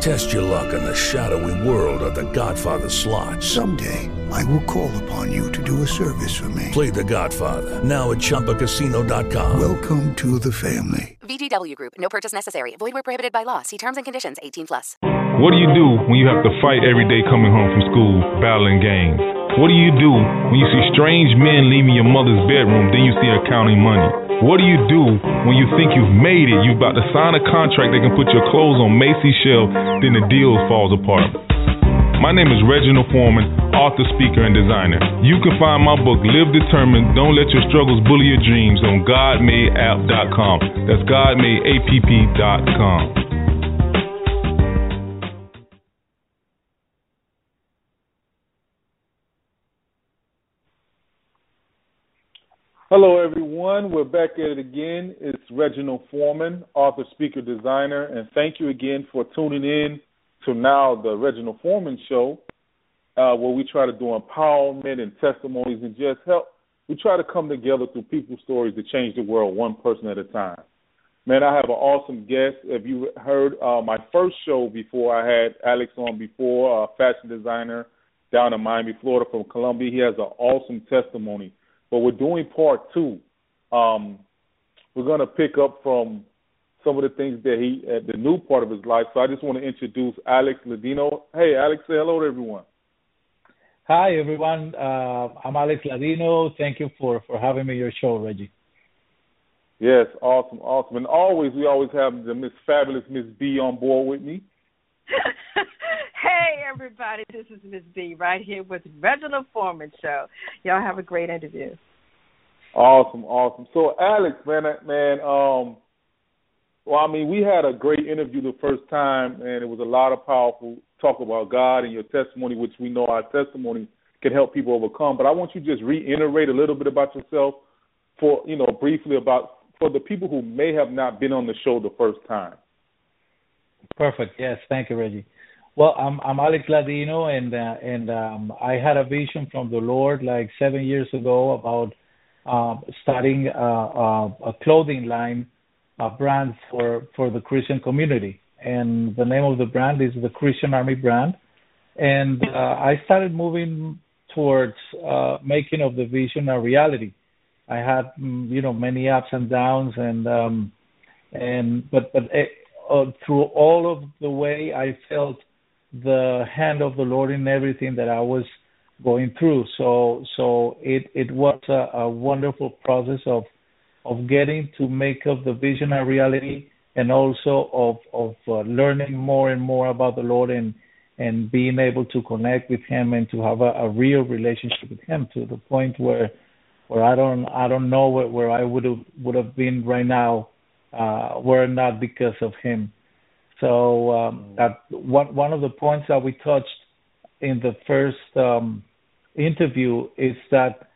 Test your luck in the shadowy world of The Godfather slot. Someday, I will call upon you to do a service for me. Play The Godfather now at ChumbaCasino.com. Welcome to the family. VGW Group. No purchase necessary. Void where prohibited by law. See terms and conditions. 18 plus. What do you do when you have to fight every day coming home from school, battling games? What do you do when you see strange men leaving your mother's bedroom, then you see her counting money? What do you do when you think you've made it, you're about to sign a contract that can put your clothes on Macy's shelf, then the deal falls apart? My name is Reginald Foreman, author, speaker, and designer. You can find my book, Live Determined, Don't Let Your Struggles Bully Your Dreams, on GodMadeApp.com. That's GodMadeApp.com. Hello, everyone. We're back at it again. It's Reginald Foreman, author, speaker, designer, and thank you again for tuning in to now the Reginald Foreman Show, uh, where we try to do empowerment and testimonies and just help. We try to come together through people's stories to change the world one person at a time. Man, I have an awesome guest. If you heard uh, my first show before, I had Alex on before, a fashion designer down in Miami, Florida from Colombia. He has an awesome testimony but we're doing part two. Um, we're going to pick up from some of the things that he, at the new part of his life. So I just want to introduce Alex Ladino. Hey, Alex, say hello to everyone. Hi, everyone. Uh, I'm Alex Ladino. Thank you for, for having me on your show, Reggie. Yes, awesome, awesome. And always, we always have the Miss Fabulous Miss B on board with me. hey everybody, this is Miss B right here with Reginald Foreman Show. Y'all have a great interview. Awesome, awesome. So Alex, man, man, um, well, I mean, we had a great interview the first time, and it was a lot of powerful talk about God and your testimony, which we know our testimony can help people overcome. But I want you to just reiterate a little bit about yourself, for you know, briefly about for the people who may have not been on the show the first time. Perfect. Yes, thank you, Reggie. Well, I'm I'm Alex Ladino, and uh, and um, I had a vision from the Lord like seven years ago about uh, starting uh, a clothing line, a brand for for the Christian community, and the name of the brand is the Christian Army brand, and uh, I started moving towards uh, making of the vision a reality. I had mm, you know many ups and downs, and um, and but but. It, uh, through all of the way I felt the hand of the Lord in everything that I was going through. So so it it was a, a wonderful process of of getting to make of the vision a reality, and also of of uh, learning more and more about the Lord and and being able to connect with Him and to have a, a real relationship with Him to the point where where I don't I don't know where, where I would have would have been right now uh, were not because of Him. So um, that one one of the points that we touched in the first um, interview is that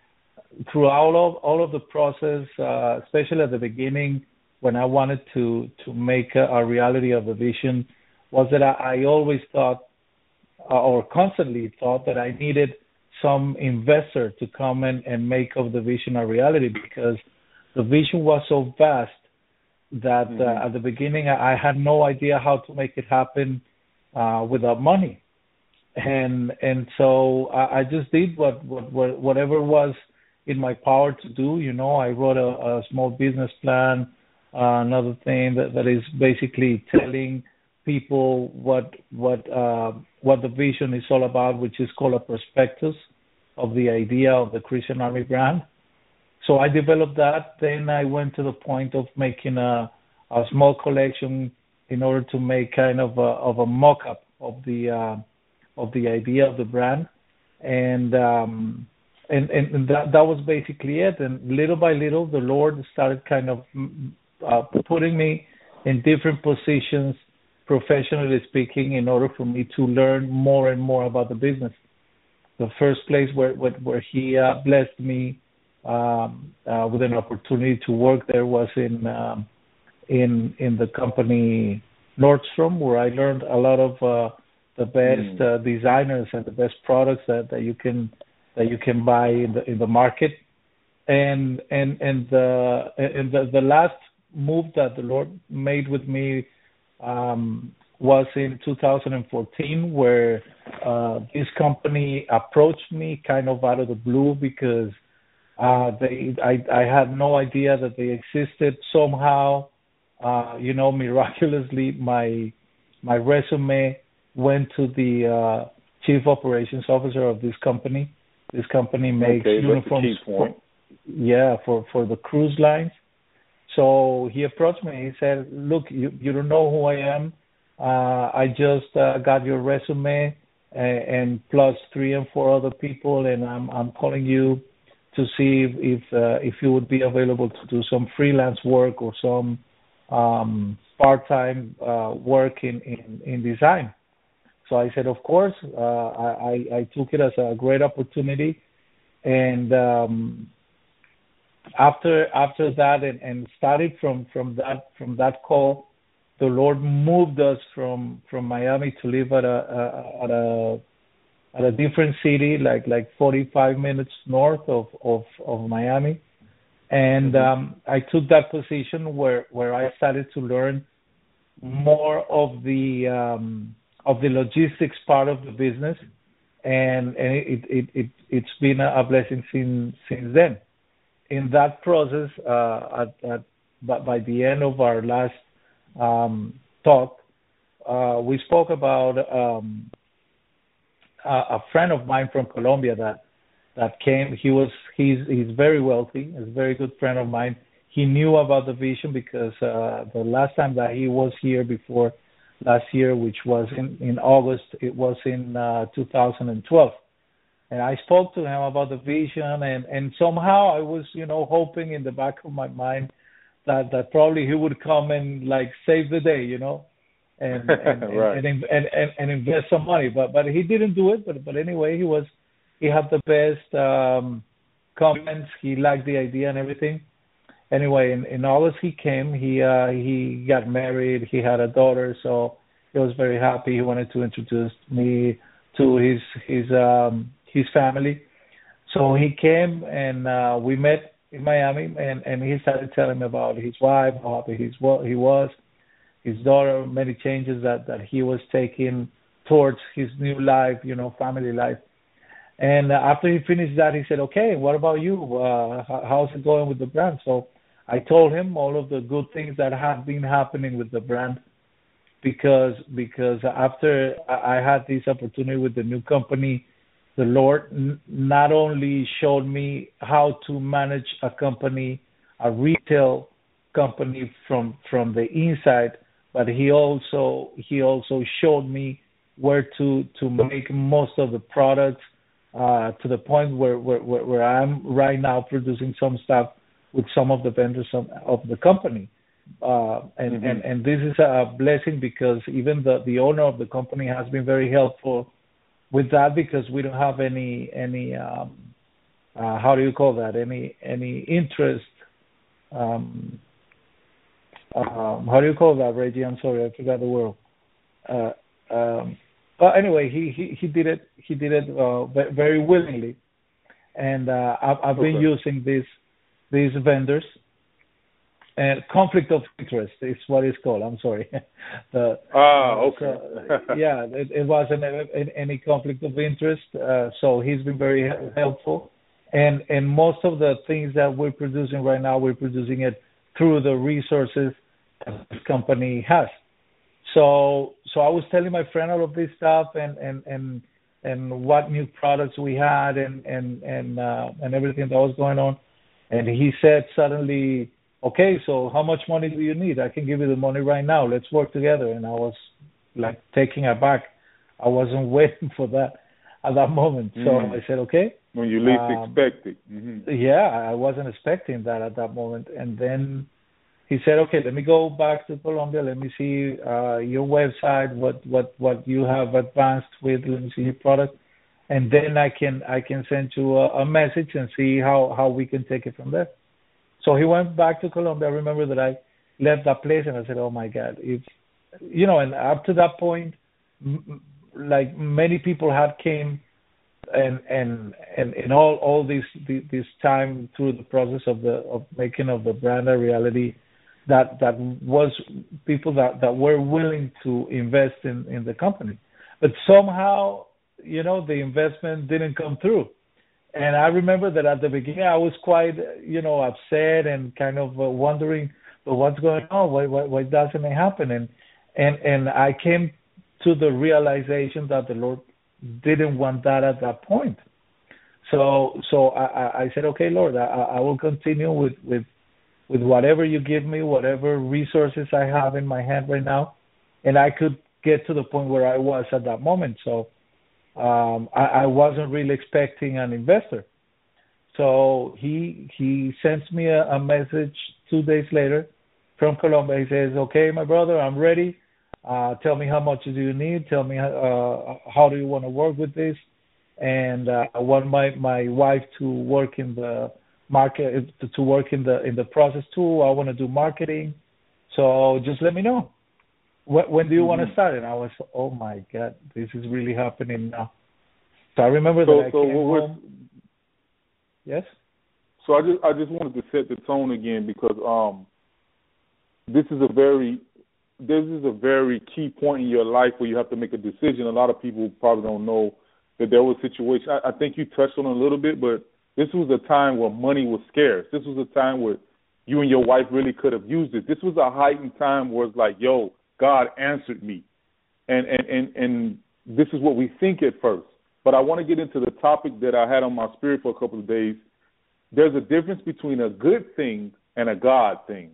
throughout all of, all of the process, uh, especially at the beginning, when I wanted to to make a, a reality of the vision, was that I, I always thought, uh, or constantly thought, that I needed some investor to come and, and make of the vision a reality because the vision was so vast that uh, mm-hmm. uh, at the beginning I had no idea how to make it happen uh, without money, and and so I, I just did what, what, what whatever was in my power to do. You know, I wrote a, a small business plan. Uh, another thing that, that is basically telling people what what uh, what the vision is all about, which is called a prospectus of the idea of the Christian Army brand. So I developed that. Then I went to the point of making a, a small collection in order to make kind of a, of a mock-up of the uh, of the idea of the brand, and um, and and that that was basically it. And little by little, the Lord started kind of uh, putting me in different positions, professionally speaking, in order for me to learn more and more about the business. The first place where where, where He uh, blessed me um, uh, with an opportunity to work there was in um, in in the company Nordstrom, where I learned a lot of uh, the best uh, designers and the best products that, that you can that you can buy in the in the market. And and and the and the, the last move that the Lord made with me um, was in 2014, where uh, this company approached me kind of out of the blue because uh, they I I had no idea that they existed somehow. Uh, you know, miraculously, my my resume went to the uh, chief operations officer of this company. This company makes okay, uniforms. For, yeah, for for the cruise lines. So he approached me. He said, "Look, you you don't know who I am. Uh, I just uh, got your resume and, and plus three and four other people, and I'm I'm calling you to see if if, uh, if you would be available to do some freelance work or some um, part-time uh, work in, in in design." So I said, "Of course." Uh, I I took it as a great opportunity, and um, after after that and, and started from from that from that call the lord moved us from from miami to live at a, a at a at a different city like like 45 minutes north of of of miami. And um i took that position where where i started to learn more of the um of the logistics part of the business. And and it it, it it's been a blessing since since then. In that process, uh, at, at, but by the end of our last um, talk, uh, we spoke about um, a, a, friend of mine from Colombia that that came. He was he's he's very wealthy. He's a very good friend of mine. He knew about the vision because uh, the last time that he was here before last year, which was in in August, it was in uh, 2012 and I spoke to him about the vision and and somehow I was you know hoping in the back of my mind that that probably he would come and like save the day you know and and, right. and, and, and, and invest some money. But but he didn't do it. But but anyway he was he had the best um comments. He liked the idea and everything. Anyway in in August he came. He uh he got married. He had a daughter. So he was very happy. He wanted to introduce me to his his um his family. So he came and uh, we met in Miami, and and he started telling me about his wife, how happy he's what he was, his daughter, many changes that that he was taking towards his new life, you know, family life. And after he finished that, he said, "Okay, what about you? Uh, how's it going with the brand?" So I told him all of the good things that have been happening with the brand, because because after I had this opportunity with the new company the Lord n- not only showed me how to manage a company, a retail company from from the inside, but he also he also showed me where to to make most of the products uh, to the point where, where where I'm right now producing some stuff with some of the vendors of, of the company. Uh, and, mm-hmm. and and this is a blessing because even the the owner of the company has been very helpful with that because we don't have any any um, uh, how do you call that any any interest um, um, how do you call that Reggie I'm sorry I forgot the word uh, um, but anyway he, he he did it he did it uh, very willingly and uh, I've, I've been using these these vendors and conflict of interest is what it's called. I'm sorry. the, ah, okay. So, yeah, it, it wasn't any conflict of interest. Uh, so he's been very helpful, and and most of the things that we're producing right now, we're producing it through the resources that this company has. So so I was telling my friend all of this stuff and and and and what new products we had and and and uh, and everything that was going on, and he said suddenly okay, so how much money do you need? I can give you the money right now. Let's work together. And I was like taking aback. I wasn't waiting for that at that moment. So mm. I said, okay. When you least um, expected. Mm-hmm. Yeah, I wasn't expecting that at that moment. And then he said, okay, let me go back to Colombia. Let me see uh, your website, what what what you have advanced with. Let me see your product, and then I can I can send you a, a message and see how how we can take it from there. So he went back to Colombia. I remember that I left that place and I said, "Oh my God!" If you know, and up to that point, m- like many people have came and and and in all all this this time through the process of the of making of the brand a reality that that was people that that were willing to invest in in the company. But somehow you know the investment didn't come through. And i remember that at the beginning i was quite you know upset and kind of uh, wondering but what's going on? Why, why why doesn't it happen? And and and i came to the realization that the lord didn't want that at that point. So so I, I said, okay, Lord, I, I will continue with with with whatever you give me, whatever resources I have in my hand right now, and I could get to the point where I was at that moment. So um, I, I wasn't really expecting an investor. So he he sends me a, a message two days later from Colombia. He says, "Okay, my brother, I'm ready. Uh, tell me how much do you need. Tell me uh, how do you want to work with this. And uh, I want my my wife to work in the market to, to work in the in the process too. I want to do marketing. So just let me know. When, when do you mm-hmm. want to start? And I was, oh my god, this is really happening now. So I remember so, that I so came home. Yes. So I just I just wanted to set the tone again because um this is a very this is a very key point in your life where you have to make a decision. A lot of people probably don't know that there was a situation. I, I think you touched on it a little bit, but this was a time where money was scarce. This was a time where you and your wife really could have used it. This was a heightened time where it's like, yo, God answered me, and and and and this is what we think at first. But I want to get into the topic that I had on my spirit for a couple of days. There's a difference between a good thing and a God thing.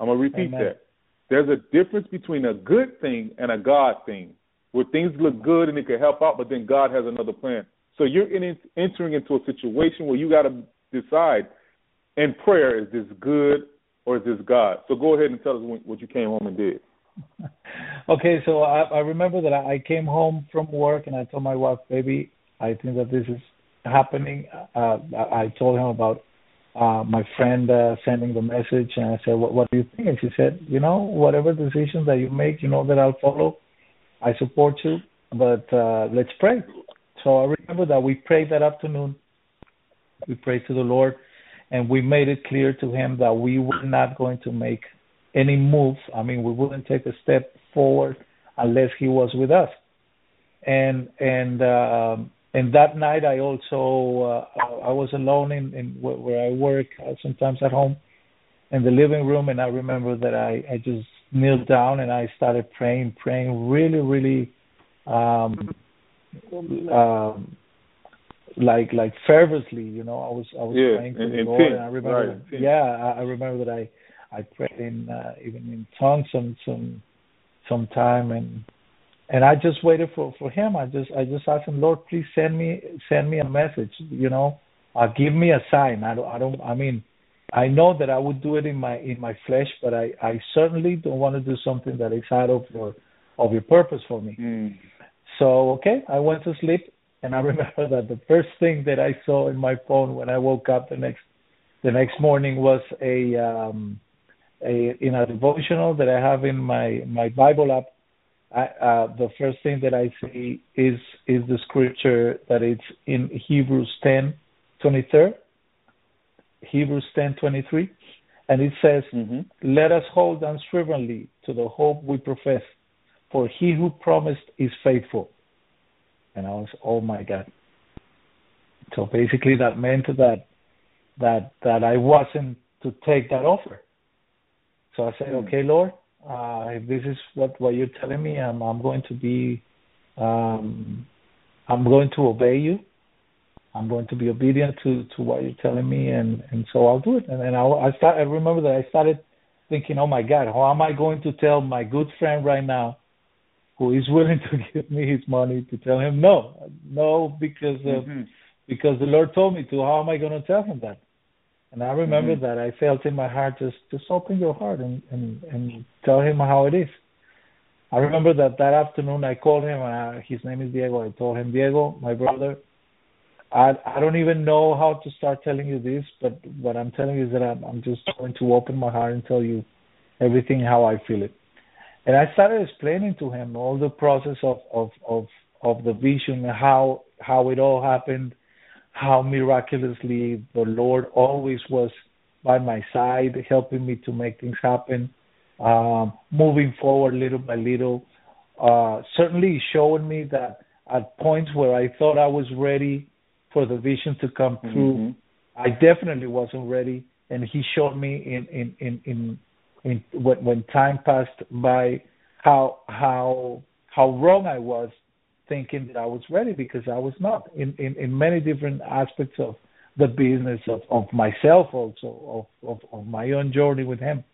I'm gonna repeat Amen. that. There's a difference between a good thing and a God thing, where things look good and it can help out, but then God has another plan. So you're in, entering into a situation where you got to decide in prayer is this good or is this God? So go ahead and tell us what you came home and did. okay, so I, I remember that I came home from work and I told my wife, baby, I think that this is happening. Uh, I told him about uh, my friend uh, sending the message, and I said, what, "What do you think?" And she said, "You know, whatever decision that you make, you know that I'll follow. I support you, but uh, let's pray." So I remember that we prayed that afternoon. We prayed to the Lord, and we made it clear to Him that we were not going to make any move. I mean, we wouldn't take a step forward unless He was with us. And and um, and that night I also uh, I was alone in, in where I work uh, sometimes at home in the living room and I remember that I I just kneeled down and I started praying praying really really um um like like fervently you know I was I was yeah, praying to the Lord and I remember right, yeah I, I remember that I I prayed in uh, even in tongues some some some time and and I just waited for for him. I just I just asked him, Lord, please send me send me a message. You know, uh, give me a sign. I don't I don't. I mean, I know that I would do it in my in my flesh, but I I certainly don't want to do something that is out of your of your purpose for me. Mm. So okay, I went to sleep, and I remember that the first thing that I saw in my phone when I woke up the next the next morning was a um a in a devotional that I have in my my Bible app. I, uh, the first thing that I see is is the scripture that it's in Hebrews 10, 23, Hebrews 10, 23, and it says, mm-hmm. "Let us hold unswervingly to the hope we profess, for He who promised is faithful." And I was, "Oh my God!" So basically, that meant that that that I wasn't to take that offer. So I said, mm "Okay, Lord." uh, if this is what what you're telling me, I'm I'm going to be, um, I'm going to obey you. I'm going to be obedient to to what you're telling me, and and so I'll do it. And then I I start. I remember that I started thinking, oh my God, how am I going to tell my good friend right now, who is willing to give me his money, to tell him no, no, because of, mm-hmm. because the Lord told me to. How am I going to tell him that? And I remember mm-hmm. that I felt in my heart just just open your heart and and and tell him how it is. I remember that that afternoon I called him. Uh, his name is Diego. I told him, Diego, my brother, I I don't even know how to start telling you this, but what I'm telling you is that I'm I'm just going to open my heart and tell you everything how I feel it. And I started explaining to him all the process of of of of the vision, how how it all happened, how miraculously the Lord always was by my side, helping me to make things happen, um, moving forward little by little. Uh, certainly showing me that at points where I thought I was ready for the vision to come through, Mm-hmm. I definitely wasn't ready, and He showed me in in in in, in when when time passed by how how how wrong I was thinking that I was ready because I was not in in, in many different aspects of the business of of myself also of, of of my own journey with him.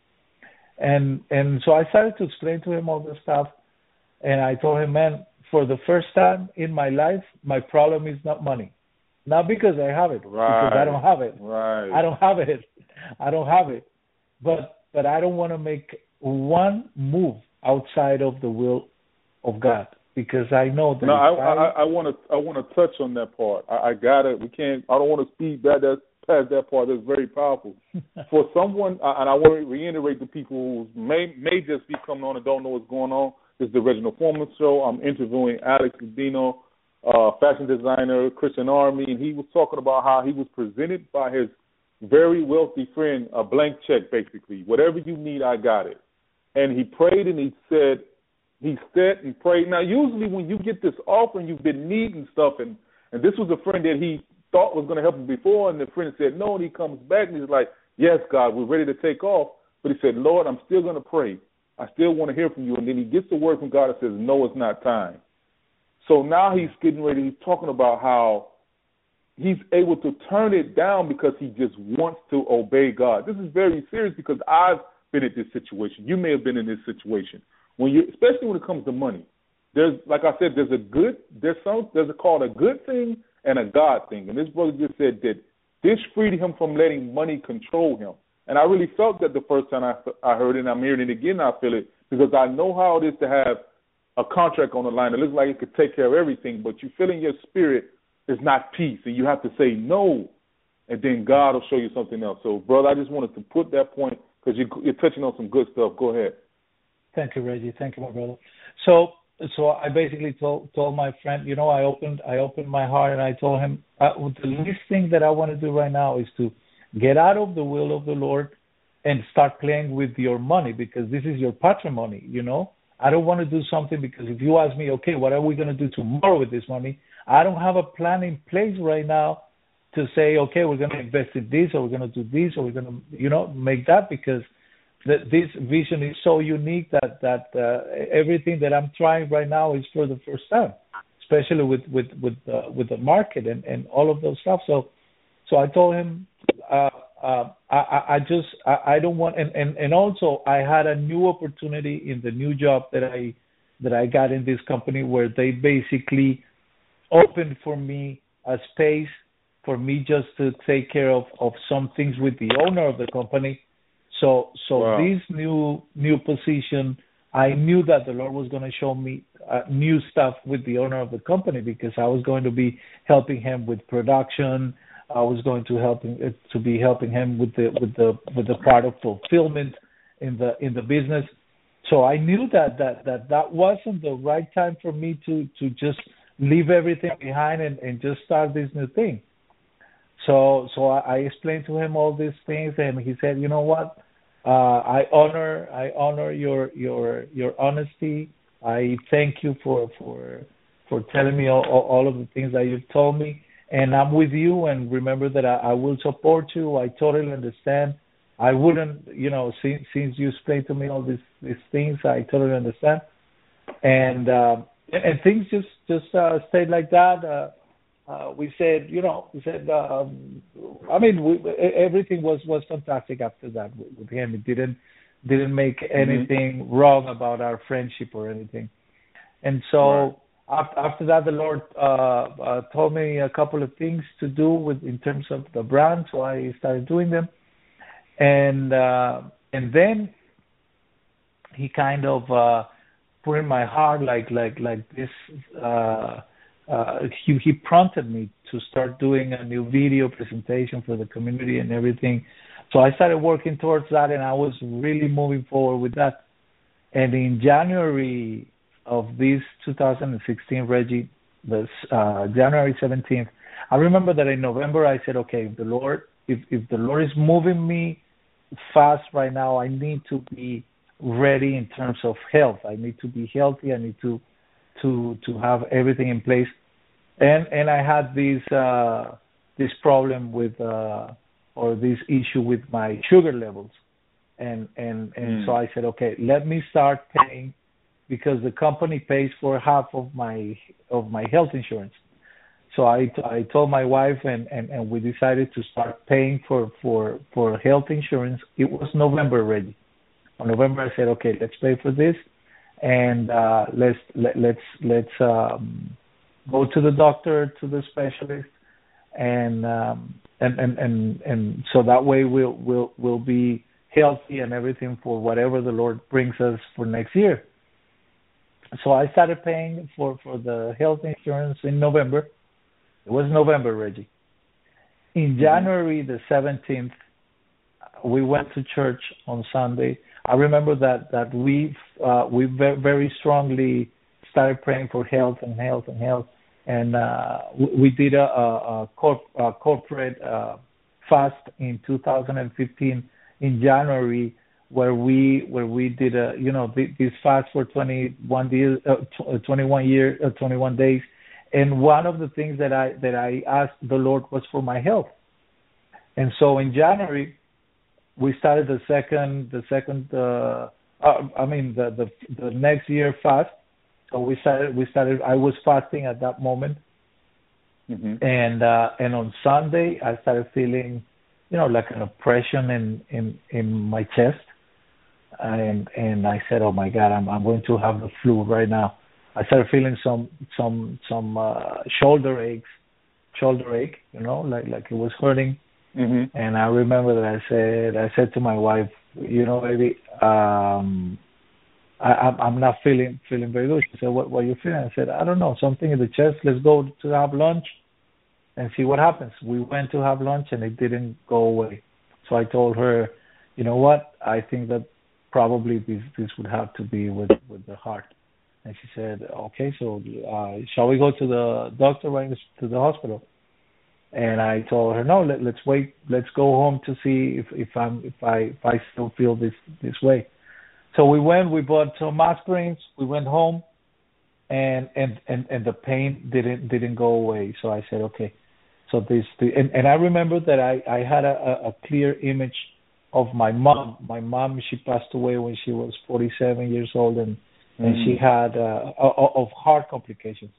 And and so I started to explain to him all this stuff. And I told him man for the first time in my life my problem is not money. Not because I have it Right. because I don't have it. Right. I don't have it. I don't have it. But but I don't want to make one move outside of the will of God because I know that No, I I I want to I want to touch on that part. I, I got it. We can't. I don't want to speed that that past that part. That's very powerful. For someone, and I want to reiterate to people who may may just be coming on and don't know what's going on. This is the Reginald Foreman show. I'm interviewing Alex Dino, uh, fashion designer, Christian Army, and he was talking about how he was presented by his very wealthy friend a blank check, basically. Whatever you need, I got it. And he prayed and he said, he said and prayed. Now, usually when you get this offer and you've been needing stuff, and and this was a friend that he thought was going to help him before, and the friend said no, and he comes back and he's like, yes, God, we're ready to take off. But he said, Lord, I'm still going to pray. I still want to hear from you. And then he gets the word from God that says, no, it's not time. So now he's getting ready. He's talking about how he's able to turn it down because he just wants to obey God. This is very serious because I've been in this situation. You may have been in this situation when you, especially when it comes to money. There's, like I said, there's a good, there's some, there's a called a good thing and a God thing. And this brother just said that this freed him from letting money control him. And I really felt that the first time I, I heard it, and I'm hearing it again. I feel it because I know how it is to have a contract on the line. It looks like it could take care of everything, but you feel in your spirit is not peace, and you have to say no, and then God will show you something else. So, brother, I just wanted to put that point because you, you're touching on some good stuff. Go ahead. Thank you, Reggie. Thank you, my brother. So, so I basically told told my friend, you know, I opened I opened my heart and I told him uh, the least thing that I want to do right now is to get out of the will of the Lord and start playing with your money because this is your patrimony. You know, I don't want to do something because if you ask me, okay, what are we going to do tomorrow with this money? I don't have a plan in place right now to say, okay, we're going to invest in this or we're going to do this or we're going to, you know, make that because that this vision is so unique that that uh, everything that I'm trying right now is for the first time, especially with with with uh, with the market and and all of those stuff. So so I told him uh, uh, I I just I, I don't want and, and and also I had a new opportunity in the new job that I that I got in this company where they basically opened for me a space for me just to take care of of some things with the owner of the company so so Wow. this new new position, I knew that the Lord was going to show me uh, new stuff with the owner of the company because I was going to be helping him with production. I was going to help him uh, to be helping him with the with the with the product fulfillment in the in the business. So I knew that that that that wasn't the right time for me to to just leave everything behind and and just start this new thing. So so I, I explained to him all these things, and he said, you know what, uh, I honor I honor your your your honesty. I thank you for for for telling me all, all of the things that you've told me, and I'm with you. And remember that I, I will support you. I totally understand. I wouldn't, you know, since since you explained to me all these these things, I totally understand. And uh, and, and things just just uh, stayed like that. Uh, uh, we said, you know, we said, um, I mean, we, everything was was fantastic after that with, him. It didn't didn't make anything wrong about our friendship or anything. And so after, after that, the Lord uh, uh, told me a couple of things to do with in terms of the brand, so I started doing them. And uh, and then he kind of uh, put in my heart like like like this. Uh, uh, he he prompted me to start doing a new video presentation for the community and everything So I started working towards that, and I was really moving forward with that. And in January of this 2016, Reggie, this uh, January 17th, I remember that in November I said, okay, if the Lord, if if the Lord is moving me fast right now, I need to be ready in terms of health. I need to be healthy. I need to to to have everything in place. And and I had this uh, this problem with uh, or this issue with my sugar levels, and and and mm. so I said, okay, let me start paying because the company pays for half of my of my health insurance. So I, I told my wife and, and, and we decided to start paying for, for, for health insurance. It was November already. On November I said, okay, let's pay for this and uh, let's let, let's let's um, go to the doctor to the specialist and um, and, and and and so that way we'll we'll we'll be healthy and everything for whatever the Lord brings us for next year. So I started paying for for the health insurance in November. It was November, Reggie. In mm-hmm. January the 17th, we went to church on Sunday I remember that that we uh, we very strongly started praying for health and health and health, and uh, we did a, a, a, corp, a corporate uh, fast in 2015 in January where we where we did a you know this fast for 21 days uh, 21 year uh, 21 days. And one of the things that I that I asked the Lord was for my health. And so in January we started the second the second uh, uh, I mean the, the the next year fast. So we started we started I was fasting at that moment. Mm-hmm. And uh and on Sunday I started feeling, you know, like an oppression in in in my chest. And and I said, "Oh my god, I'm I'm going to have the flu right now." I started feeling some some some uh shoulder aches, shoulder ache, you know, like like it was hurting Mm-hmm. And I remember that I said I said to my wife, you know, baby, um, I, I'm I'm not feeling feeling very good. She said, what what are you feeling? I said, I don't know, something in the chest. Let's go to have lunch and see what happens. We went to have lunch and it didn't go away. So I told her, you know what? I think that probably this this would have to be with with the heart. And she said, okay, so uh, shall we go to the doctor right to the hospital? And I told her, no, let, let's wait, let's go home to see if if I'm if I if I still feel this this way. So we went, we bought some aspirins, we went home, and and and and the pain didn't didn't go away. So I said, okay, so this the, and and I remember that I I had a, a clear image of my mom. My mom she passed away when she was 47 years old, and mm-hmm. and she mm. had uh, of heart complications.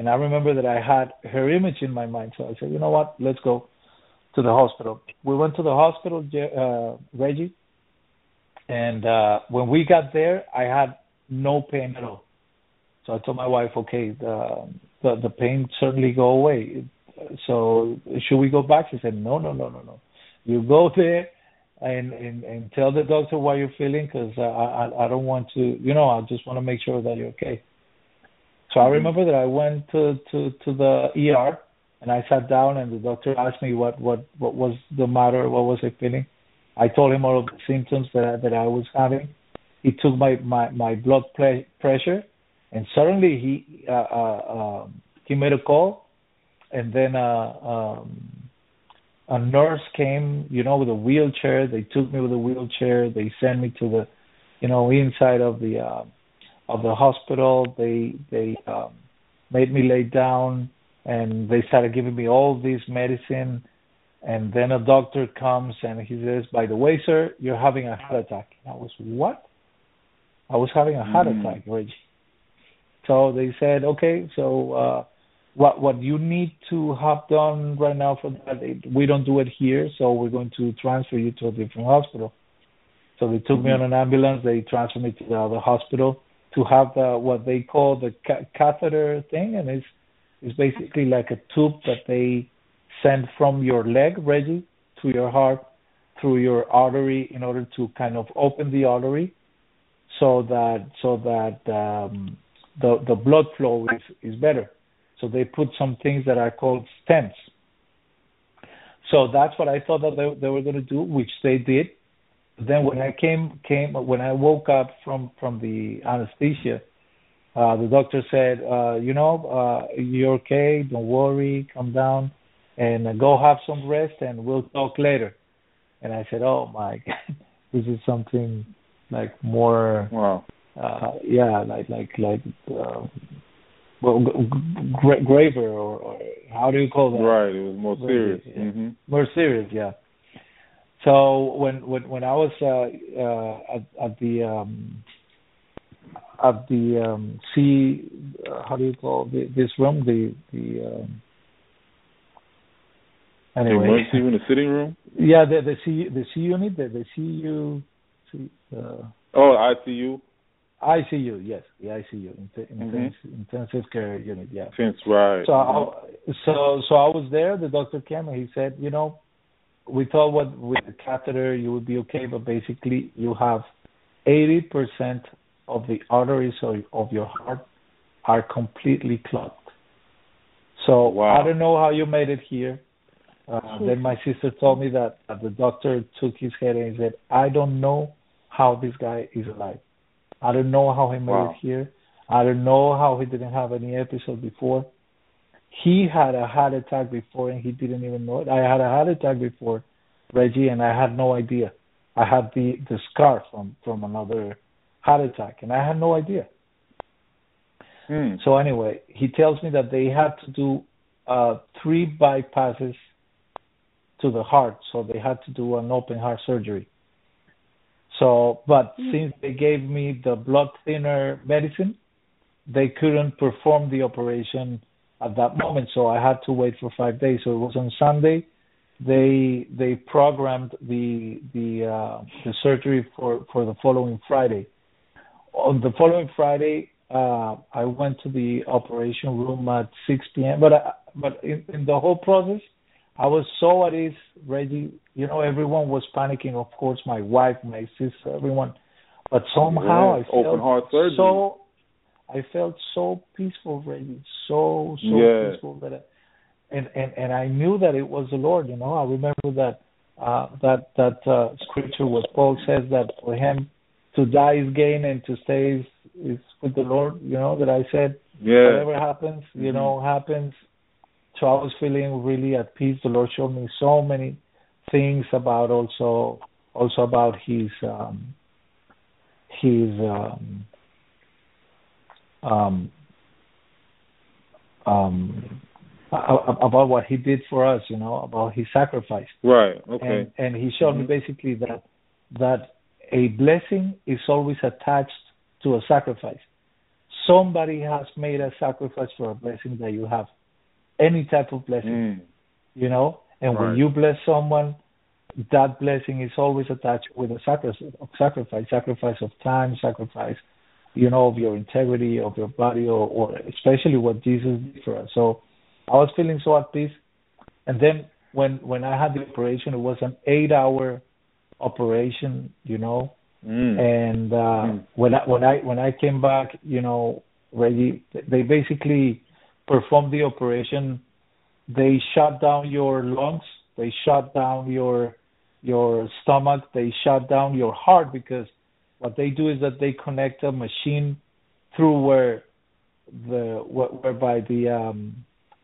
And I remember that I had her image in my mind. So I said, you know what? Let's go to the hospital. We went to the hospital, uh, Reggie. And uh, when we got there, I had no pain at all. So I told my wife, okay, the the, the pain certainly go away. So should we go back? She said, no, no, no, no, no. You go there and and, and tell the doctor why you're feeling because I, I I don't want to, you know, I just want to make sure that you're okay. So I mm-hmm. remember that I went to to to the ER and I sat down and the doctor asked me what what what was the matter, what was I feeling. I told him all of the symptoms that I, that I was having. He took my my my blood pre- pressure, and suddenly he uh, uh, um, he made a call, and then uh, um, a nurse came, you know, with a wheelchair. They took me with a wheelchair. They sent me to the, you know, inside of the. Of the hospital. They they um, made me lay down and they started giving me all this medicine. And then a doctor comes and he says, "By the way, sir, you're having a heart attack." And I was what? I was having a heart mm. attack, Reggie. So they said, "Okay, so uh, what what you need to have done right now for that, we don't do it here, so we're going to transfer you to a different hospital." So they took mm-hmm. me on an ambulance. They transferred me to the other hospital to have the, what they call the ca- catheter thing, and it's it's basically like a tube that they send from your leg, Reggie, to your heart through your artery in order to kind of open the artery, so that so that um, the the blood flow is is better. So they put some things that are called stents. So that's what I thought that they, they were going to do, which they did. Then when I came came when I woke up from from the anesthesia, uh, the doctor said, uh, you know, uh, you're okay. Don't worry. Come down, and go have some rest, and we'll talk later. And I said, oh my God, this is something like more. Wow. Uh, yeah, like like like. Uh, well, gra- graver or, or how do you call that? Right, it was more serious. Yeah. hmm More serious, yeah. So when when when I was uh, uh, at, at the um, at the um, C, uh, how do you call the, this room? The the um, anyway. The emergency room, the sitting room. Yeah, the the C the C unit, the the CU, C, uh, Oh, ICU. ICU, yes, the ICU, int- Mhm. intensive, intensive care unit, yeah. Fence, right. So I, so so I was there. The doctor came and he said, you know, we thought what with the catheter you would be okay, but basically you have eighty percent of the arteries of, of your heart are completely clogged. So Wow. I don't know how you made it here. Uh, then my sister told me that, that the doctor took his head and he said, I don't know how this guy is alive. I don't know how he made Wow. it here. I don't know how he didn't have any episode before. He had a heart attack before and he didn't even know it. I had a heart attack before, Reggie, and I had no idea. I had the the scar from from another heart attack, and I had no idea. Hmm. So anyway, he tells me that they had to do uh, three bypasses to the heart, so they had to do an open heart surgery. So, but since they gave me the blood thinner medicine, they couldn't perform the operation at that moment. So I had to wait for five days. So it was on Sunday. They they programmed the the uh, the surgery for for the following Friday. On the following Friday, uh, I went to the operation room at 6 p.m. But I, but in, in the whole process, I was so at ease, ready. You know, everyone was panicking. Of course, my wife, my sister, everyone. But somehow Yeah, I felt open heart surgery. so. I felt so peaceful, ready, so so Yeah. peaceful that, I, and and and I knew that it was the Lord. You know, I remember that uh, that that uh, scripture where Paul says that for him to die is gain and to stay is, is with the Lord. You know that I said Yeah. whatever happens, you Mhm. know, happens. So I was feeling really at peace. The Lord showed me so many things about also also about his um his um um um about what he did for us, you know, about his sacrifice Right. Okay. and and he showed me Mhm. basically that that a blessing is always attached to a sacrifice. Somebody has made a sacrifice for a blessing that you have. Any type of blessing, Mm. you know. And when you bless someone, that blessing is always attached with a sacrifice, sacrifice, sacrifice of time, sacrifice, you know, of your integrity, of your body, or, or especially what Jesus did for us. So I was feeling so at peace. And then when when I had the operation, it was an eight-hour operation, you know. Mm. And uh, Mm. when I when I when I came back, you know, ready, they basically performed the operation. They shut down your lungs. They shut down your your stomach. They shut down your heart because what they do is that they connect a machine through where the whereby the um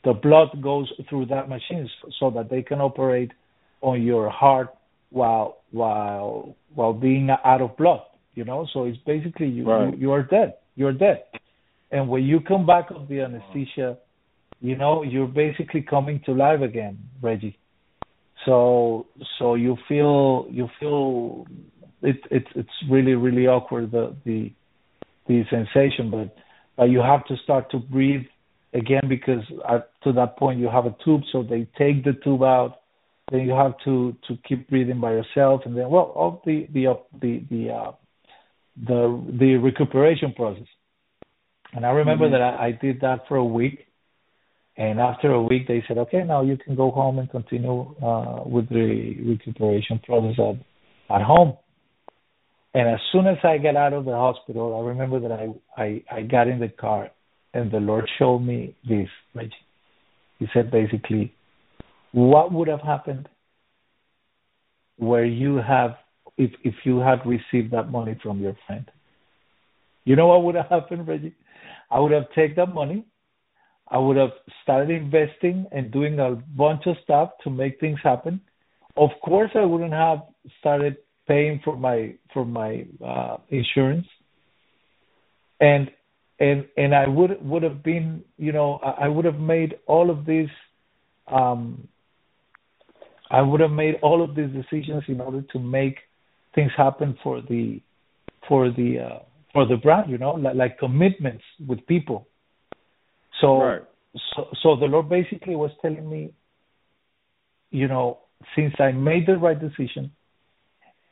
the blood goes through that machine so that they can operate on your heart while while while being out of blood you know? So it's basically you Right. you, you are dead. You're dead. And when you come back of the anesthesia you know you're basically coming to life again reggie. So so you feel you feel it it's it's really really awkward the the the sensation but but you have to start to breathe again because at, to that point you have a tube so they take the tube out then you have to to keep breathing by yourself and then well all the the the the uh, the the recuperation process and i remember Mhm. that I, I did that for a week and after a week they said okay now you can go home and continue uh with the recuperation process at at home and as soon as I got out of the hospital, I remember that I, I, I got in the car and the Lord showed me this, Reggie. He said basically, what would have happened where you have if if you had received that money from your friend. You know what would have happened, Reggie? I would have taken that money, I would have started investing and doing a bunch of stuff to make things happen. Of course, I wouldn't have started paying for my for my uh, insurance, and and and I would would have been, you know, I I would have made all of these um, I would have made all of these decisions in order to make things happen for the for the uh, for the brand, you know, like, like commitments with people. So right. so so the Lord basically was telling me, you know, since I made the right decision,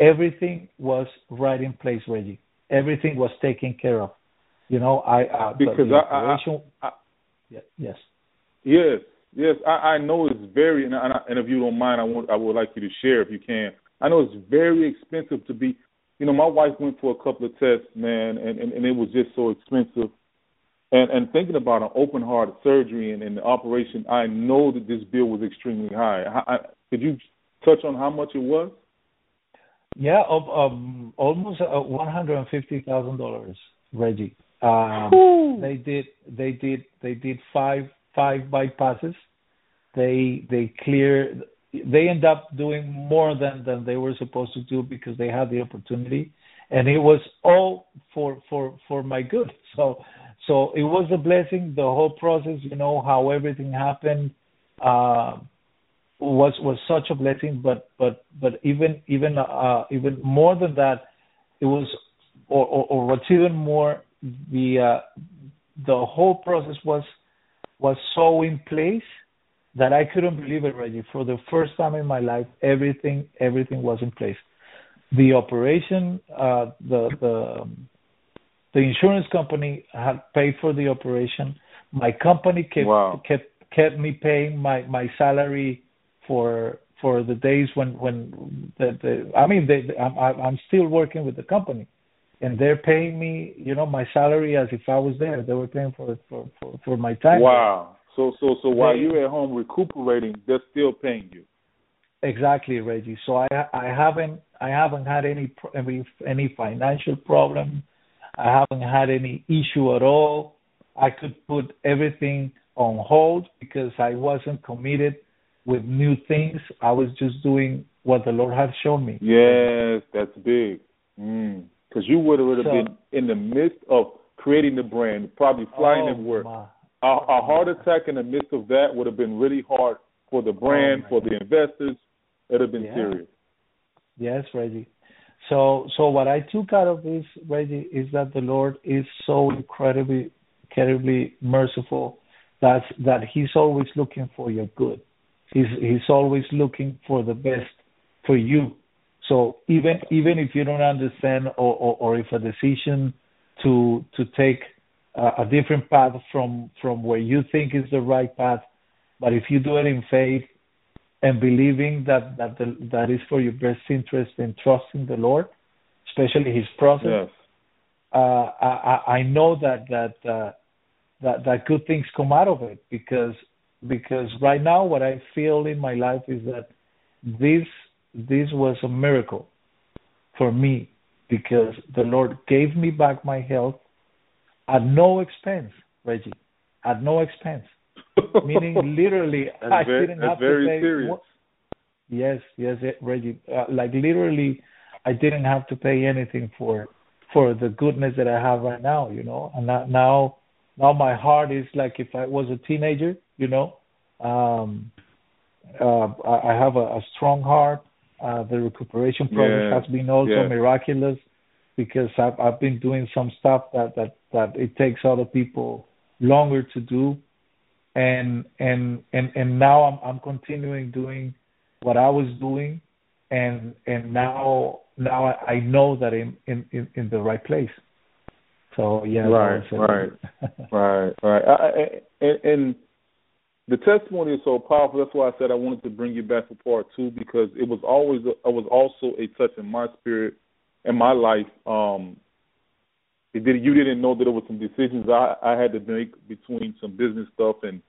everything was right in place, Reggie. Everything was taken care of. You know, I uh, because the, I, I, I, I, yes yes Yes, I, I know it's very, and, I, and if you don't mind, I want I would like you to share if you can. I know it's very expensive to be. You know, my wife went for a couple of tests, man, and and, and it was just so expensive. And and thinking about an open heart surgery and, and the operation, I know that this bill was extremely high. I, I, could you touch on how much it was? Yeah, of um, almost uh, one hundred and fifty thousand dollars, Reggie. Um, they did they did they did five five bypasses. They they clear they end up doing more than than they were supposed to do because they had the opportunity, and it was all for for for my good. So so it was a blessing. The whole process, you know, how everything happened. Uh, was was such a blessing but but but even even uh even more than that it was or or, or what's even more the uh the whole process was was so in place that I couldn't believe it, Reggie. For the first time in my life, everything everything was in place. The operation, uh, the the the insurance company had paid for the operation. My company kept wow. kept kept me paying my my salary for for the days when when the, the I mean they, I'm I'm still working with the company and they're paying me, you know, my salary as if I was there. They were paying for for for, for my time. Wow. So so so while They- you're at home recuperating, they're still paying you. Exactly, Reggie. So I I haven't I haven't had any any any financial problem. I haven't had any issue at all. I could put everything on hold because I wasn't committed with new things. I was just doing what the Lord had shown me. Yes, that's big. Mm. Because you would have So- been in the midst of creating the brand, probably flying oh, my. A, a heart attack in the midst of that would have been really hard for the brand, Oh, for the investors. It would have been Yeah. serious. Yes, Reggie. So so what I took out of this, Reggie, is that the Lord is so incredibly incredibly merciful that that He's always looking for your good. He's He's always looking for the best for you. So even even if you don't understand or, or, or if a decision to to take a, a different path from from where you think is the right path, but if you do it in faith and believing that that the, that is for your best interest and trusting the Lord, especially His process. Yes. Uh, I, I know that that uh, that that good things come out of it because because right now what I feel in my life is that this this was a miracle for me because the Lord gave me back my health at no expense, Reggie, at no expense. Meaning literally, I very, didn't have to pay. serious. Yes, yes, eh, Reggie. Uh, like literally, I didn't have to pay anything for for the goodness that I have right now. You know, and now now my heart is like if I was a teenager. You know, um, uh, I, have a, a strong heart. Uh, the recuperation process Yeah, has been also yeah. miraculous because I've I've been doing some stuff that that that it takes other people longer to do and and and and now I'm I'm continuing doing what I was doing and and now now I, I know that I'm in, in in the right place. So yeah, Right, it. Right, right. I, I, and the testimony is so powerful. That's why I said I wanted to bring you back for part two because it was always a, it was also a touch in my spirit and my life. Um, it did, you didn't know that there were some decisions I, I had to make between some business stuff and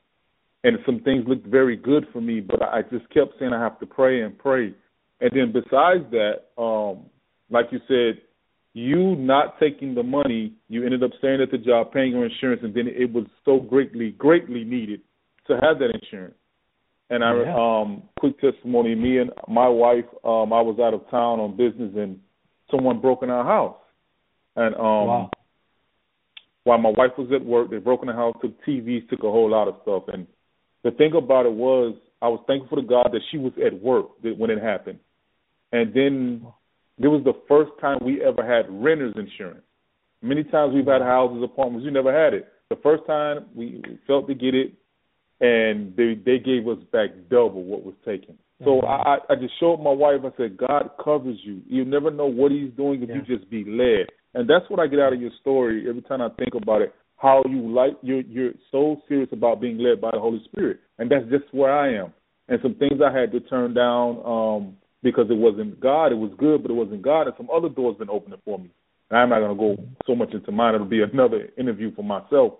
and some things looked very good for me, but I just kept saying I have to pray and pray. And And then besides that, um, like you said, you not taking the money, you ended up staying at the job, paying your insurance, and then it was so greatly, greatly needed to have that insurance. And I, Yeah. um, quick testimony: me and my wife, um, I was out of town on business, and someone broke in our house. And um, wow. while my wife was at work, they broke in the house, took TVs, took a whole lot of stuff. And the thing about it was, I was thankful to God that she was at work when it happened. And then it was the first time we ever had renters insurance. Many times we've had houses, apartments, we never had it. The first time we felt to get it, and they they gave us back double what was taken. So I I just showed my wife. I said, God covers you. You never know what He's doing if Yeah. you just be led. And that's what I get out of your story every time I think about it. How you like you're you're so serious about being led by the Holy Spirit, and that's just where I am. And some things I had to turn down um because it wasn't God. It was good, but it wasn't God. And some other doors been opening for me. And I'm not going to go so much into mine. It'll be another interview for myself.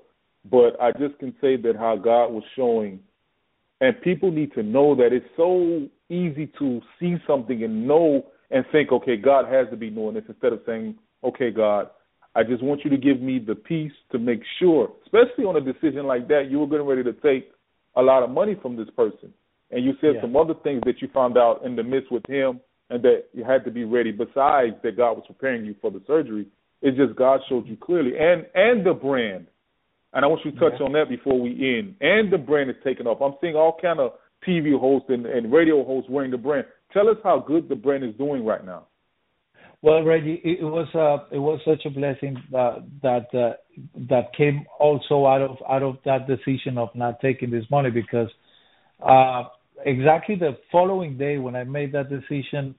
But I just can say that how God was showing, and people need to know that it's so easy to see something and know and think, okay, God has to be doing this instead of saying, okay, God, I just want you to give me the peace to make sure, especially on a decision like that, you were getting ready to take a lot of money from this person. And you said Yeah. some other things that you found out in the midst with him and that you had to be ready besides that God was preparing you for the surgery. It's just God showed you clearly. And and the brand. And I want you to touch on that before we end. And the brand is taking off. I'm seeing all kind of TV hosts and, and radio hosts wearing the brand. Tell us how good the brand is doing right now. Well, Reggie, it, was uh, it was such a blessing that that uh, that came also out of out of that decision of not taking this money because uh, exactly the following day when I made that decision,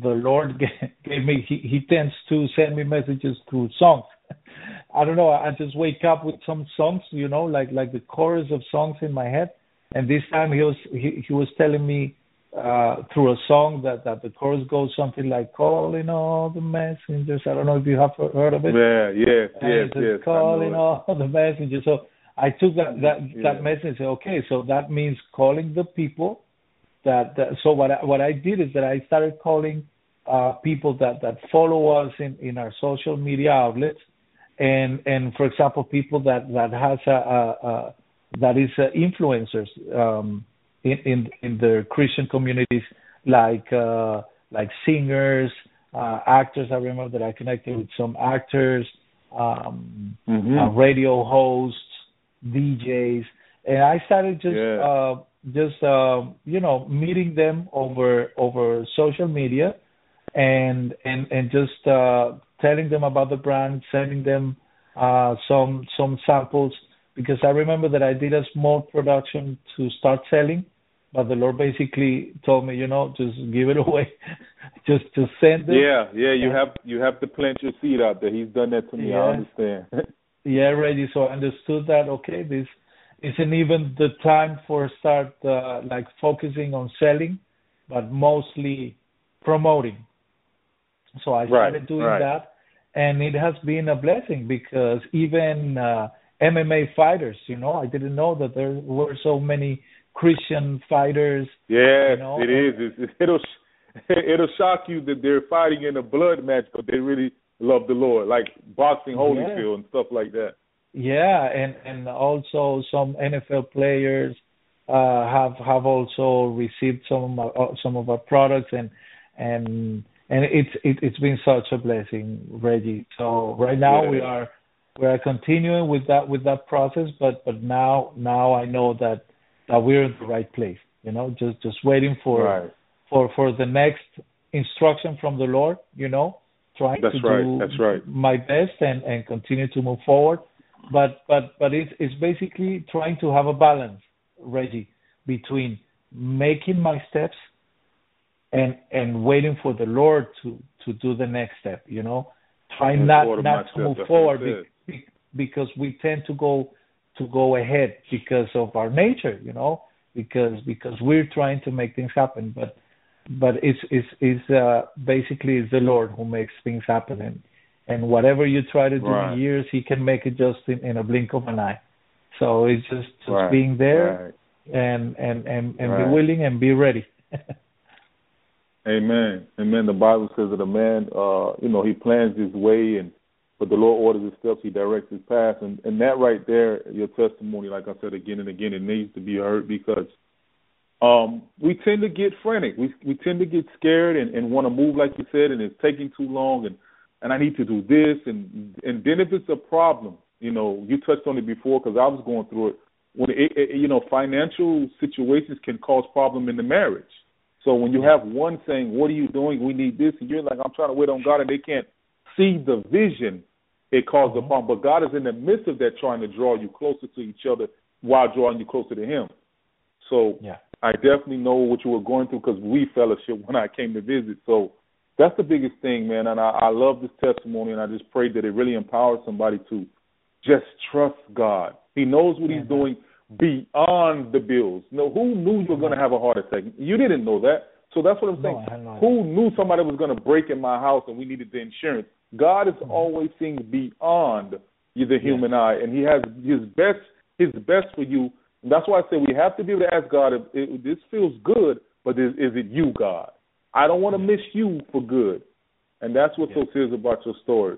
the Lord gave, gave me he, he tends to send me messages through songs. I don't know. I just wake up with some songs, you know, like like the chorus of songs in my head. And this time he was he, he was telling me uh through a song that that the chorus goes something like calling all the messengers. I don't know if you have heard of it. Yeah, yes, And yes, yes. Calling all the messengers. So I took that that Yeah. that message and said, okay, so that means calling the people. That, that so what I, what I did is that I started calling uh, people that that follow us in in our social media outlets, and and for example, people that that has a, a, a that is uh, influencers um, in in in the Christian communities, like uh, like singers, uh, actors. I remember that I connected with some actors, um, Mhm. uh, radio hosts, DJs, and I started just Yeah. uh, just uh, you know meeting them over over social media, and and and just uh, telling them about the brand, sending them uh, some some samples because I remember that I did a small production to start selling, but the Lord basically told me, you know, just give it away, just just send it. Yeah, yeah, you have you have to plant your seed out there. He's done that to me. I understand. Yeah, ready. So I understood that. Okay, this isn't even the time for start uh, like focusing on selling, but mostly promoting. So I started Right, doing right. that, and it has been a blessing because even uh, MMA fighters, you know, I didn't know that there were so many Christian fighters. Yes, You know, it is. It's, it'll it'll shock you that they're fighting in a blood match, but they really love the Lord, like boxing Holyfield and stuff like that. Yeah, and and also some NFL players uh, have have also received some of our, some of our products, and and and it's it, it's been such a blessing, Reggie. So right now Yeah. we are we are continuing with that with that process, but but now now I know that that we're in the right place. You know, just just waiting for Right. for for the next instruction from the Lord. You know, trying That's to right, do that's right. my best and and continue to move forward. But but but it's it's basically trying to have a balance, Reggie, between making my steps and and waiting for the Lord to to do the next step. You know, And not not to move forward be, be, because we tend to go to go ahead because of our nature. You know, because because we're trying to make things happen, but but it's it's it's uh basically it's the Lord who makes things happen and and whatever you try to do Right. in years he can make it just in, in a blink of an eye. So it's just just Right, being there right. and and and and be willing and be ready. Amen. Amen. The Bible says that a man, uh, you know, he plans his way, and but the Lord orders his steps. He directs his path, and and that right there, your testimony, like I said again and again, it needs to be heard because um, we tend to get frantic. We we tend to get scared and, and want to move, like you said, and it's taking too long, and and I need to do this, and and then if it's a problem, you know, you touched on it before because I was going through it. When it, it, you know, financial situations can cause problem in the marriage. So when you have one saying, "What are you doing? We need this," and you're like, "I'm trying to wait on God," and they can't see the vision, it mm-hmm. a problem. But God is in the midst of that, trying to draw you closer to each other while drawing you closer to Him. So yeah. I definitely know what you were going through because we fellowship when I came to visit. So that's the biggest thing, man. And I, I love this testimony, and I just pray that it really empowers somebody to just trust God. He knows what He's doing beyond the bills. No, who knew you were going to have a heart attack? You didn't know that. So that's what I'm saying. No, who knew somebody was going to break in my house and we needed the insurance? God is mm-hmm. always seeing beyond the human eye, and He has His best His best for you. And that's why I say we have to be able to ask God if, this feels good, but is, is it you, God? I don't want to miss you for good, and that's what's yes. so serious about your story.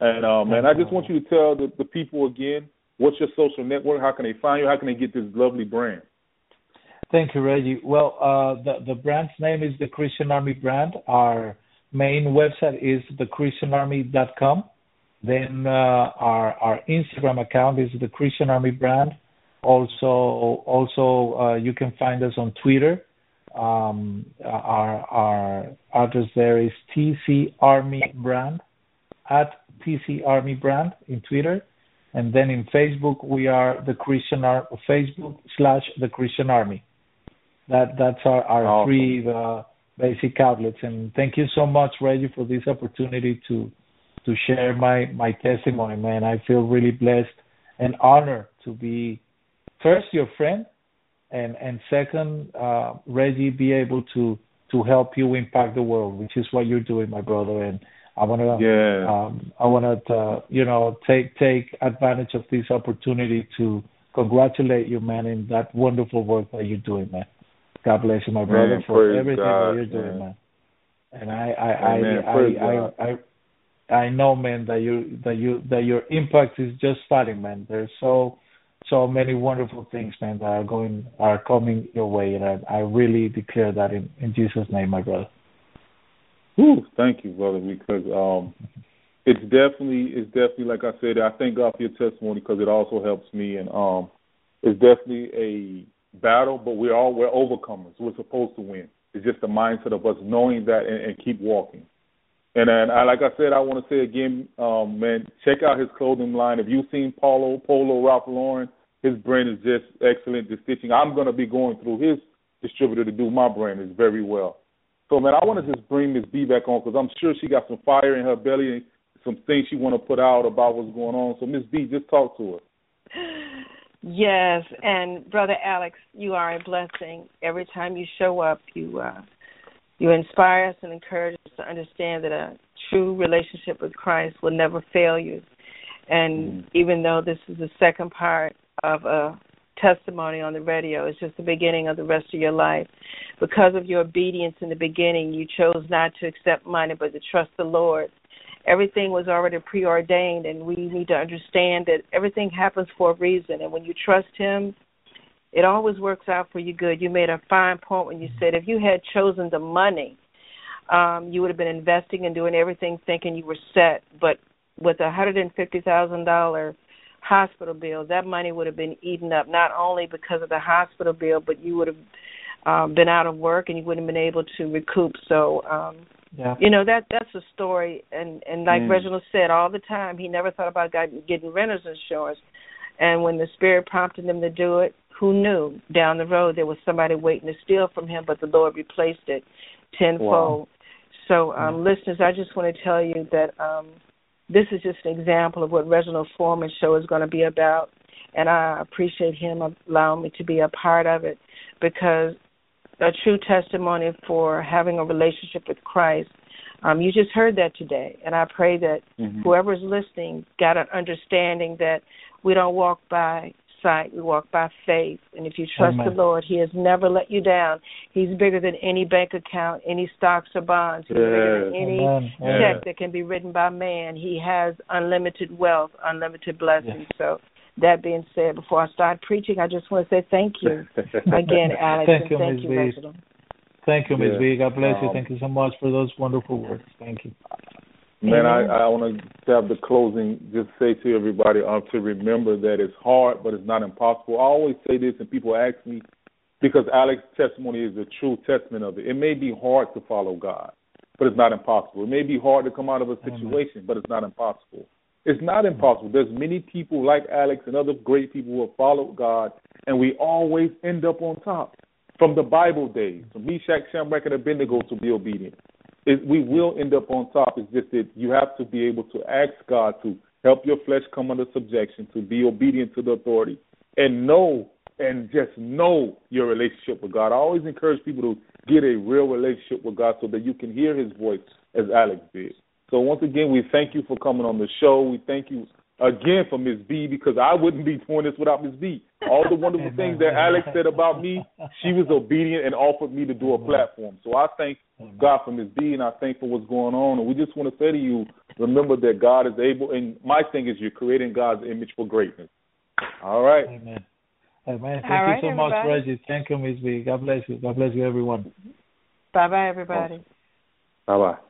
And um, and I just want you to tell the, the people again what's your social network? How can they find you? How can they get this lovely brand? Thank you, Reggie. Well, uh, the the brand's name is the Christian Army brand. Our main website is thechristianarmy.com. Then uh, our our Instagram account is the Christian Army brand. Also, also uh, you can find us on Twitter. Um, our our address there is TC Army brand at TC Army brand in Twitter, and then in Facebook we are the Christian Ar- Facebook slash the Christian Army. That that's our our awesome. three uh, basic outlets. And thank you so much, Reggie, for this opportunity to to share my my testimony, man. I feel really blessed and honored to be first your friend, and and second, uh, Reggie, be able to to help you impact the world, which is what you're doing, my brother. And I want to, yeah. um, I want to, uh, you know, take take advantage of this opportunity to congratulate you, man, in that wonderful work that you're doing, man. God bless you, my brother, man, for everything God, that you're doing, man. And I, I, Amen. I, I, I, I, I know, man, that you, that you, that your impact is just starting, man. There's so, so many wonderful things, man, that are going, are coming your way, and I, I really declare that in, in Jesus' name, my brother. Thank you, brother, because um, it's definitely, it's definitely, like I said, I thank God for your testimony because it also helps me, and um, it's definitely a battle, but we're all we're overcomers. We're supposed to win. It's just the mindset of us knowing that and, and keep walking. And I, like I said, I want to say again, um, man, check out his clothing line. If you've seen Polo, Polo, Ralph Lauren, his brand is just excellent. The stitching, I'm to be going through his distributor to do my brand is very well. So, man, I want to just bring Miss B back on because I'm sure she got some fire in her belly and some things she want to put out about what's going on. So, Miss B, just talk to her. Yes, and brother Alex, you are a blessing. Every time you show up, you uh, you inspire us and encourage us to understand that a true relationship with Christ will never fail you. And mm-hmm. even though this is the second part of a testimony on the radio, it's just the beginning of the rest of your life. Because of your obedience in the beginning, you chose not to accept money, but to trust the Lord. Everything was already preordained and we need to understand that everything happens for a reason. And when you trust him it always works out for you good. You made a fine point when you said if you had chosen the money um you would have been investing and doing everything thinking you were set. But with a hundred and fifty thousand dollar hospital bill that money would have been eaten up not only because of the hospital bill but you would have um been out of work and you wouldn't have been able to recoup so um yeah. You know that that's a story, and and like mm. Reginald said all the time, he never thought about getting renter's insurance, and when the Spirit prompted him to do it, who knew down the road there was somebody waiting to steal from him, but the Lord replaced it tenfold. Wow. So, um, mm. listeners, I just want to tell you that um, this is just an example of what Reginald Foreman's show is going to be about, and I appreciate him allowing me to be a part of it because a true testimony for having a relationship with Christ. Um, you just heard that today, and I pray that mm-hmm. whoever's listening got an understanding that we don't walk by sight. We walk by faith. And if you trust Amen. the Lord, He has never let you down. He's bigger than any bank account, any stocks or bonds. He's bigger than Yeah. any Amen. Yeah. check that can be written by man. He has unlimited wealth, unlimited blessings. Yes. So, that being said, before I start preaching, I just want to say thank you again, Alex, Thank and you, thank Ms. you, Thank you, Ms. Yeah. B. God bless you. Um, Thank you so much for those wonderful words. Thank you. Man, I, Amen. I want to have the closing just say to everybody um, to remember that it's hard, but it's not impossible. I always say this, and people ask me because Alex's testimony is a true testament of it. It may be hard to follow God, but it's not impossible. It may be hard to come out of a situation, but it's not impossible. It's not impossible. There's many people like Alex and other great people who have followed God, and we always end up on top. From the Bible days, from Meshach, Shadrach, and Abednego to be obedient it, we will end up on top. It's just that you have to be able to ask God to help your flesh come under subjection, to be obedient to the authority, and know and just know your relationship with God. I always encourage people to get a real relationship with God so that you can hear His voice, as Alex did. So once again, we thank you for coming on the show. We thank you again for Miss B because I wouldn't be doing this without Miss B. All the wonderful things that Alex said about me, she was obedient and offered me to do a mm-hmm. platform. So I thank God for Miss B and I thank for what's going on. And we just want to say to you, remember that God is able. And my thing is, you're creating God's image for greatness. All right. Amen. Amen. Thank All right, you so much. Reggie. Thank you, Miss B. God bless you. God bless you, everyone. Bye bye, everybody. Bye bye.